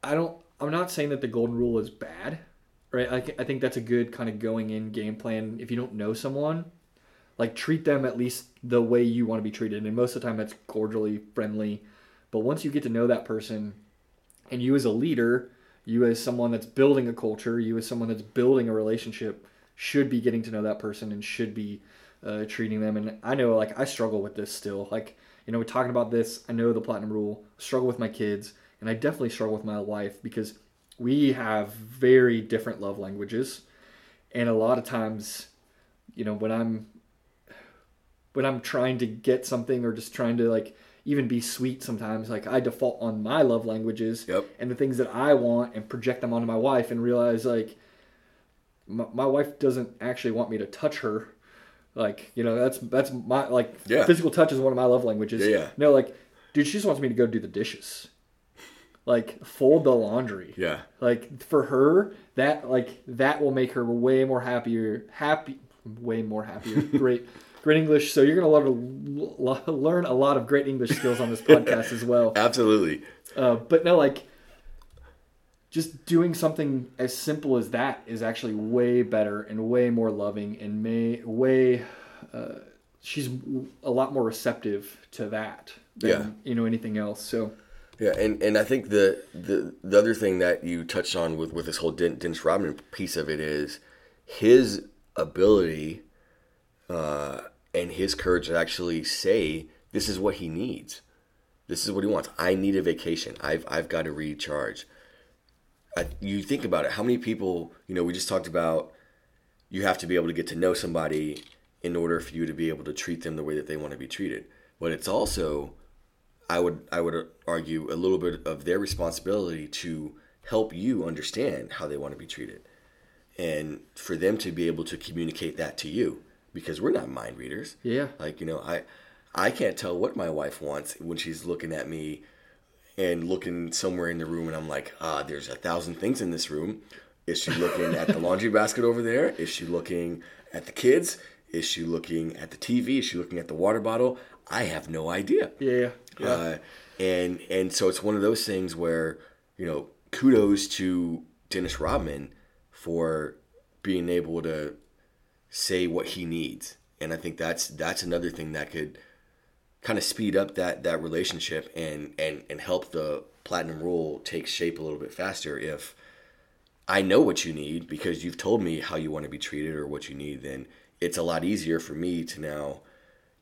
I don't. I'm not saying that the golden rule is bad, right? I, I think that's a good kind of going in game plan. If you don't know someone, like treat them at least the way you want to be treated and most of the time that's cordially friendly. But once you get to know that person and you as a leader you as someone that's building a culture you as someone that's building a relationship should be getting to know that person and should be uh, treating them. And i know like i struggle with this still. Like you know we're talking about this. I know the platinum rule. Struggle with my kids. And i definitely struggle with my wife because we have very different love languages and a lot of times you know when i'm when I'm trying to get something or just trying to like even be sweet sometimes like I default on my love languages Yep. and the things that I want and project them onto my wife and realize like my, my wife doesn't actually want me to touch her like you know that's that's my like Yeah. physical touch is one of my love languages Yeah, yeah. no like dude she just wants me to go do the dishes like fold the laundry. Yeah. Like for her that like that will make her way more happier happy way more happier. Great great english. So you're gonna love to lo- learn a lot of great english skills on this podcast as well. Absolutely. Uh, but no like just doing something as simple as that is actually way better and way more loving and may way uh, she's a lot more receptive to that than Yeah. you know anything else. So Yeah, and, and I think the, the the other thing that you touched on with, with this whole Den- Dennis Rodman piece of it is his ability uh, and his courage to actually say this is what he needs. This is what he wants. I need a vacation. I've I've got to recharge. I, you think about it. How many people? You know, we just talked about. You have to be able to get to know somebody in order for you to be able to treat them the way that they want to be treated. But it's also I would I would argue a little bit of their responsibility to help you understand how they want to be treated, and for them to be able to communicate that to you because we're not mind readers. yeah Like you know, I I can't tell what my wife wants when she's looking at me and looking somewhere in the room, and I'm like, ah, there's a thousand things in this room. Is she looking at the laundry basket over there? Is she looking at the kids? Is she looking at the TV? Is she looking at the water bottle? I have no idea. yeah yeah. Uh, and and so it's one of those things where you know kudos to Dennis Rodman for being able to say what he needs, and I think that's that's another thing that could kind of speed up that that relationship and and and help the platinum rule take shape a little bit faster if I know what you need because you've told me how you want to be treated or what you need, then it's a lot easier for me to now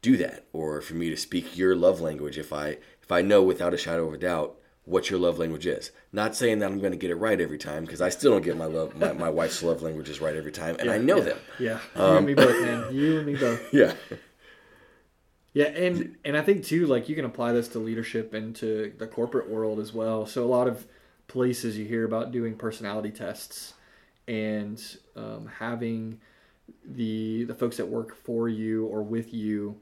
do that or for me to speak your love language if I if I know without a shadow of a doubt what your love language is. Not saying that I'm going to get it right every time because I still don't get my love my, my wife's love languages right every time, and I know yeah, them. Yeah, you and me both, man. You and me both. Yeah, Yeah, and and I think too, like you can apply this to leadership and to the corporate world as well. So a lot of places you hear about doing personality tests and um, having the the folks that work for you or with you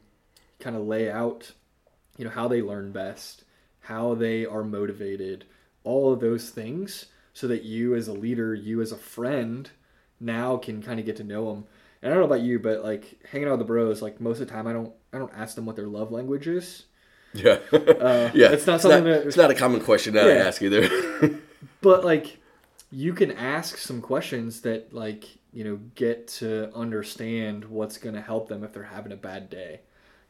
kind of lay out, you know, how they learn best, how they are motivated, all of those things, so that you as a leader, you as a friend, now can kind of get to know them. And I don't know about you, but like hanging out with the bros, like most of the time, I don't I don't ask them what their love language is. yeah, Uh, yeah. it's not something that- it's not a common question that I ask either. but like you can ask some questions that like you know get to understand what's going to help them if they're having a bad day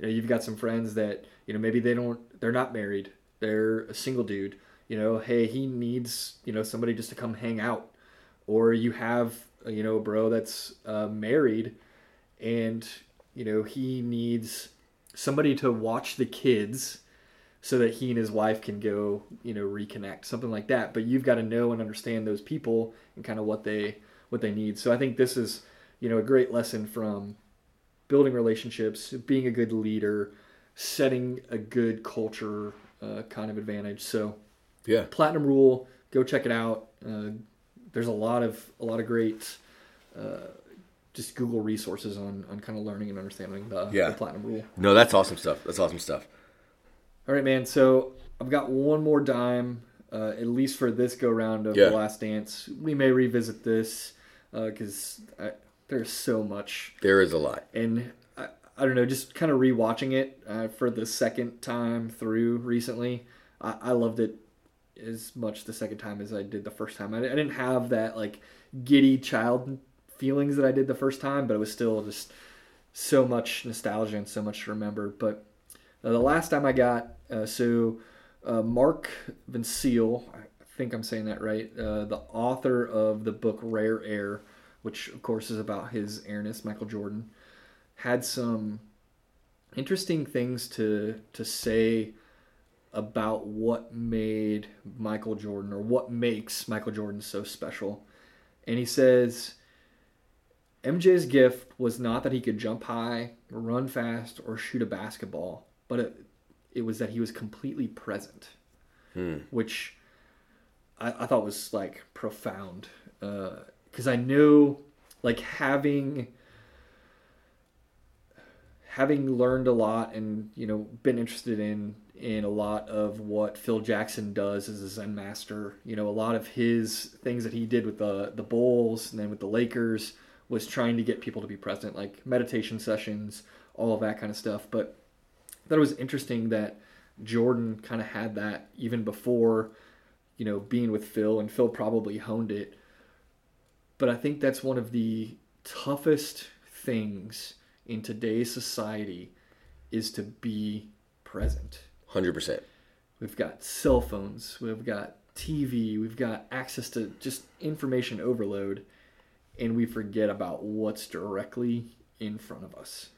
you know you've got some friends that you know maybe they don't they're not married they're a single dude you know hey he needs you know somebody just to come hang out or you have you know a bro that's uh, married and you know he needs somebody to watch the kids so that he and his wife can go, you know, reconnect, something like that. But you've got to know and understand those people and kind of what they what they need. So I think this is, you know, a great lesson from building relationships, being a good leader, setting a good culture uh, kind of advantage. So yeah, Platinum Rule, go check it out. Uh, there's a lot of a lot of great. Uh, just Google resources on, on kind of learning and understanding the, Yeah. the platinum rule. no, that's awesome stuff. That's awesome stuff. All right, man. So I've got one more dime, uh, at least for this go round of Yeah. The Last Dance. We may revisit this because there's so much, There is a lot. and I, I don't know, just kind of rewatching it uh, for the second time through recently. I, I loved it as much the second time as I did the first time. I, I didn't have that like giddy child feelings that I did the first time, but it was still just so much nostalgia and so much to remember. But uh, the last time I got, uh, so uh, Mark Vancil, I think I'm saying that right, uh, the author of the book Rare Air, which of course is about his airness, Michael Jordan, had some interesting things to to say about what made Michael Jordan or what makes Michael Jordan so special. And he says MJ's gift was not that he could jump high, run fast, or shoot a basketball, but it, it was that he was completely present, hmm. which I, I thought was like profound. Uh, Because I knew, like, having having learned a lot and you know been interested in in a lot of what Phil Jackson does as a Zen master, you know, a lot of his things that he did with the the Bulls and then with the Lakers was trying to get people to be present, like meditation sessions, all of that kind of stuff. But I thought it was interesting that Jordan kind of had that even before, you know, being with Phil, and Phil probably honed it. But I think that's one of the toughest things in today's society is to be present. Hundred percent. We've got cell phones, we've got TV, we've got access to just information overload, and we forget about what's directly in front of us.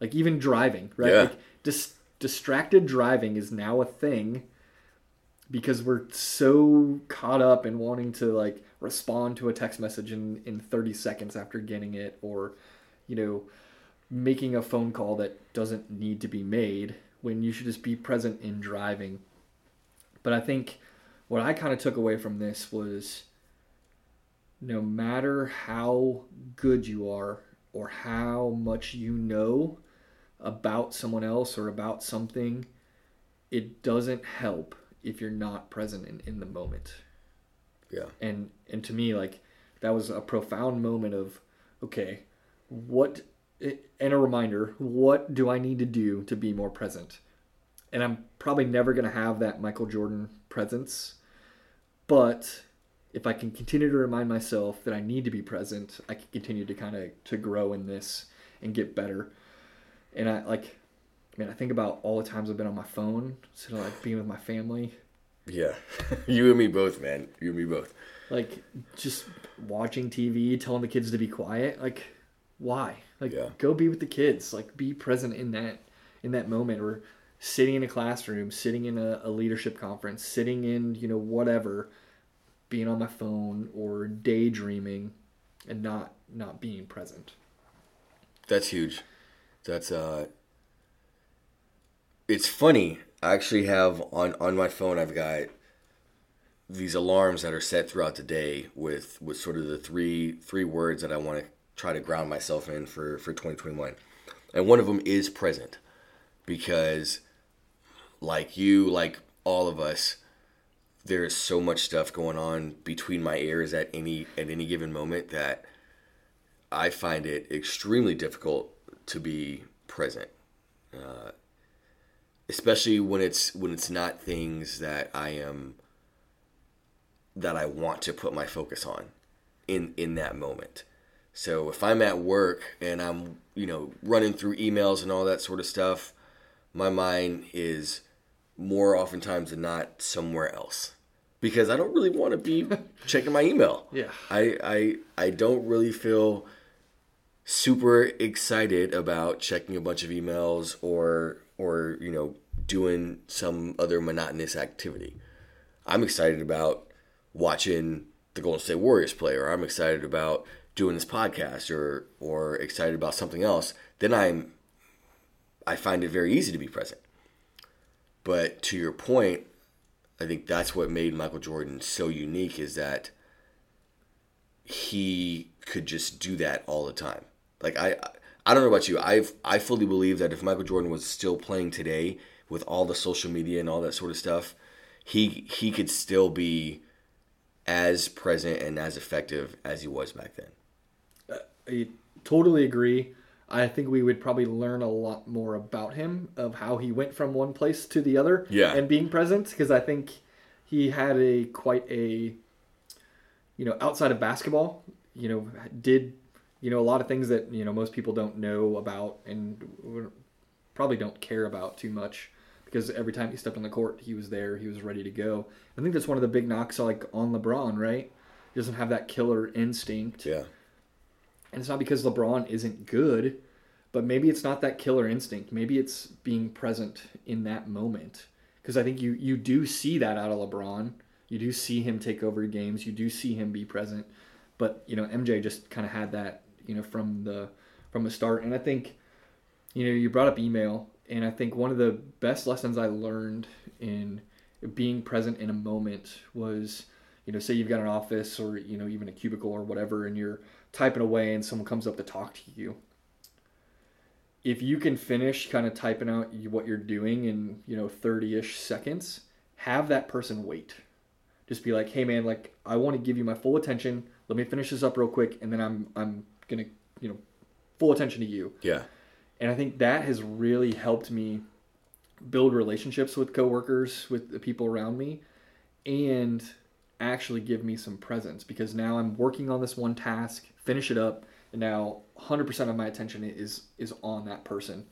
Like even driving, right? Yeah. Like dis- distracted driving is now a thing because we're so caught up in wanting to like respond to a text message in, in 30 seconds after getting it or you know making a phone call that doesn't need to be made when you should just be present in driving. But i think what i kind of took away from this was no matter how good you are or how much you know about someone else or about something it doesn't help if you're not present in, in the moment Yeah. and and to me like that was a profound moment of okay what and a reminder what do i need to do to be more present and i'm probably never going to have that michael jordan presence but if i can continue to remind myself that i need to be present i can continue to kind of to grow in this and get better and i like man i think about all the times i've been on my phone instead of like being with my family Yeah. you and me both, man. You and me both. like just watching TV, telling the kids to be quiet. Like, why? Like, Yeah. go be with the kids. Like, be present in that in that moment. Or sitting in a classroom, sitting in a, a leadership conference, sitting in, you know, whatever, being on my phone or daydreaming and not not being present. That's huge. That's uh it's funny. I actually have on on my phone I've got these alarms that are set throughout the day with with sort of the three three words that I want to try to ground myself in for for 2021. And one of them is present because like you, like all of us, there's so much stuff going on between my ears at any at any given moment that I find it extremely difficult to be present, uh, especially when it's when it's not things that I am that I want to put my focus on in in that moment. So if I'm at work and I'm you know running through emails and all that sort of stuff, my mind is more oftentimes than not somewhere else because I don't really want to be checking my email. Yeah. I I I don't really feel super excited about checking a bunch of emails or or you know doing some other monotonous activity. I'm excited about watching the Golden State Warriors play or I'm excited about doing this podcast or or excited about something else, then I'm I find it very easy to be present. But to your point, I think that's what made Michael Jordan so unique is that he could just do that all the time. Like I I don't know about you. I've I fully believe that if Michael Jordan was still playing today with all the social media and all that sort of stuff, he he could still be as present and as effective as he was back then. Uh, I totally agree. I think we would probably learn a lot more about him of how he went from one place to the other Yeah. and being present because I think he had a quite a you know outside of basketball you know did you know a lot of things that you know most people don't know about and probably don't care about too much because every time he stepped on the court he was there he was ready to go i think that's one of the big knocks like on lebron right he doesn't have that killer instinct Yeah. and it's not because LeBron isn't good, but maybe it's not that killer instinct. Maybe it's being present in that moment. Because I think you you do see that out of LeBron. You do see him take over games. You do see him be present. But you know, MJ just kind of had that you know from the from the start. And I think you know you brought up email, and I think one of the best lessons I learned in being present in a moment was you know say you've got an office or you know even a cubicle or whatever, and you're typing away and someone comes up to talk to you. If you can finish kind of typing out what you're doing in you know 30ish seconds have that person wait. Just be like hey man like i want to give you my full attention. Let me finish this up real quick and then i'm i'm gonna you know full attention to you. Yeah. and i think that has really helped me build relationships with coworkers with the people around me and actually give me some presence. Because now i'm working on this one task finish it up and now 100% of my attention is is on that person.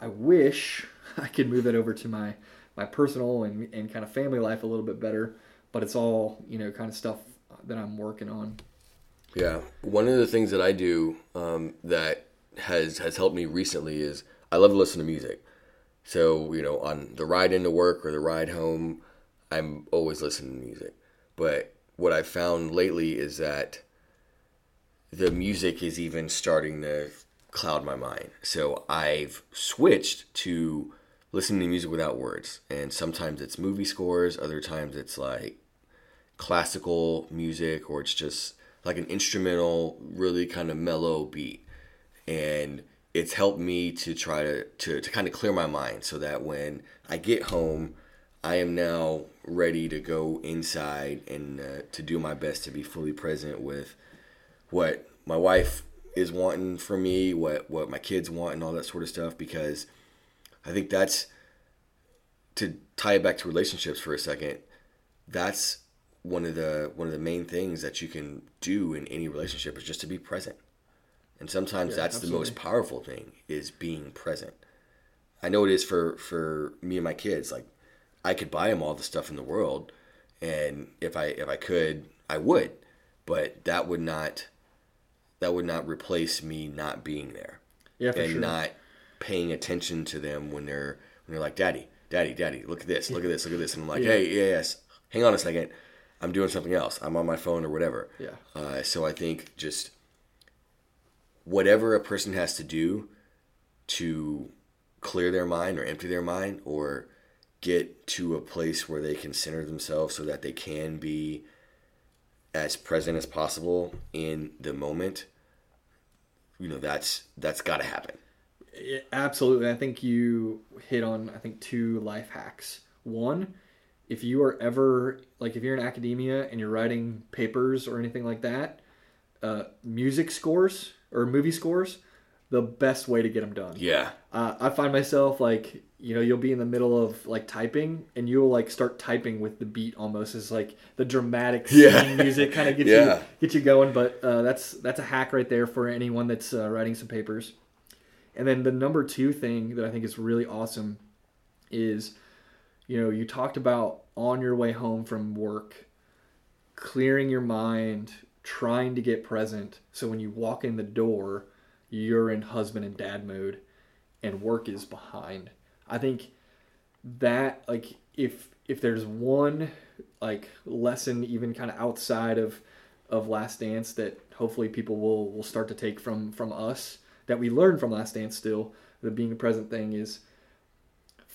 I wish i could move that over to my my personal and, and kind of family life a little bit better but it's all you know kind of stuff that i'm working on Yeah, one of the things that I do um, that has has helped me recently is I love to listen to music. So you know, on the ride into work or the ride home, I'm always listening to music. But what I've found lately is that the music is even starting to cloud my mind. So I've switched to listening to music without words, and sometimes it's movie scores, other times it's like classical music or it's just like an instrumental really kind of mellow beat. And it's helped me to try to, to, to kind of clear my mind so that when i get home i am now ready to go inside and uh, to do my best to be fully present with what my wife is wanting from me what what my kids want and all that sort of stuff because i think that's to tie it back to relationships for a second that's one of the one of the main things that you can do in any relationship is just to be present. And sometimes Yeah, that's the most powerful thing is being present. I know it is for for me and my kids. Like I could buy them all the stuff in the world and if I if I could, I would. But that would not that would not replace me not being there yeah and sure not paying attention to them when they're And they're like, Daddy, Daddy, Daddy, look at this, look at this, look at this. And I'm like, Hey, yeah, yes, hang on a second. I'm doing something else. I'm on my phone or whatever. Yeah. Uh, so I think just whatever a person has to do to clear their mind or empty their mind or get to a place where they can center themselves so that they can be as present as possible in the moment you know that's that's got to happen Yeah, absolutely. I think you hit on I think two life hacks. One, if you are ever like if you're in academia and you're writing papers or anything like that, uh, music scores or movie scores, the best way to get them done. yeah Uh, I find myself like you know you'll be in the middle of like typing and you'll like start typing with the beat almost as like the dramatic Yeah. music kind of gets Yeah. you get you going. But uh, that's that's a hack right there for anyone that's uh, writing some papers. And then the number two thing that I think is really awesome is you know you talked about on your way home from work clearing your mind trying to get present. So when you walk in the door you're in husband and dad mode and work is behind. I think that like if if there's one like lesson even kind of outside of of last dance that hopefully people will will start to take from from us that we learn from last dance still the being present thing is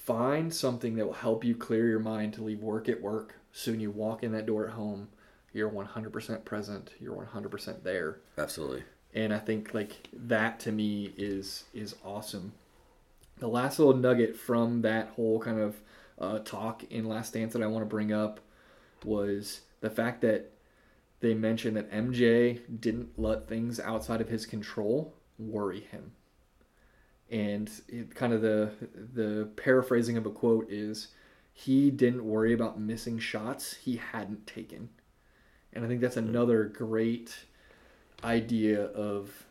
find something that will help you clear your mind to leave work at work. So when you walk in that door at home you're 100% present you're 100% there. Absolutely. And i think like that to me is is awesome. The last little nugget from that whole kind of uh, talk in last dance that i want to bring up was the fact that they mentioned that mj didn't let things outside of his control worry him and it, kind of the the paraphrasing of a quote is he didn't worry about missing shots he hadn't taken. And i think that's hmm. another great idea of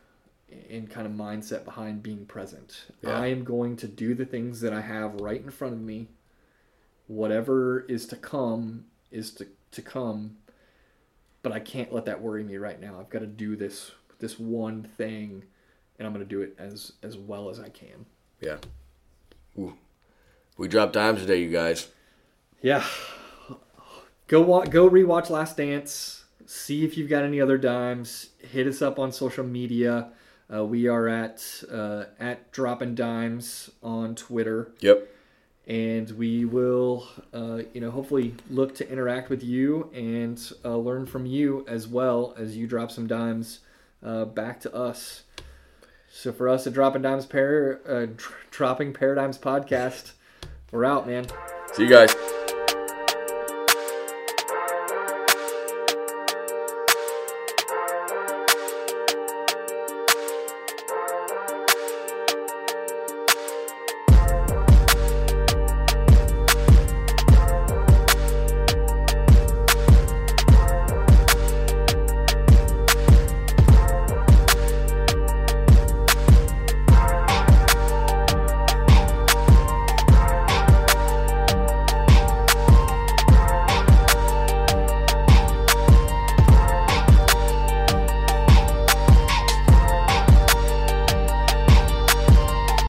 and kind of mindset behind being present. Yeah. i am going to do the things that i have right in front of me. Whatever is to come is to, to come but i can't let that worry me right now. I've got to do this this one thing and i'm going to do it as as well as i can yeah Ooh. we dropped dimes today you guys Yeah. Go watch, go rewatch Last Dance. See if you've got any other dimes. Hit us up on social media. Uh, we are at uh, at Dropping Dimes on Twitter, yep and we will, uh, you know, hopefully look to interact with you and uh, learn from you as well as you drop some dimes uh, back to us. So for us at Dropping Dimes Par- uh, Dropping Paradigms podcast, we're out, man. see you guys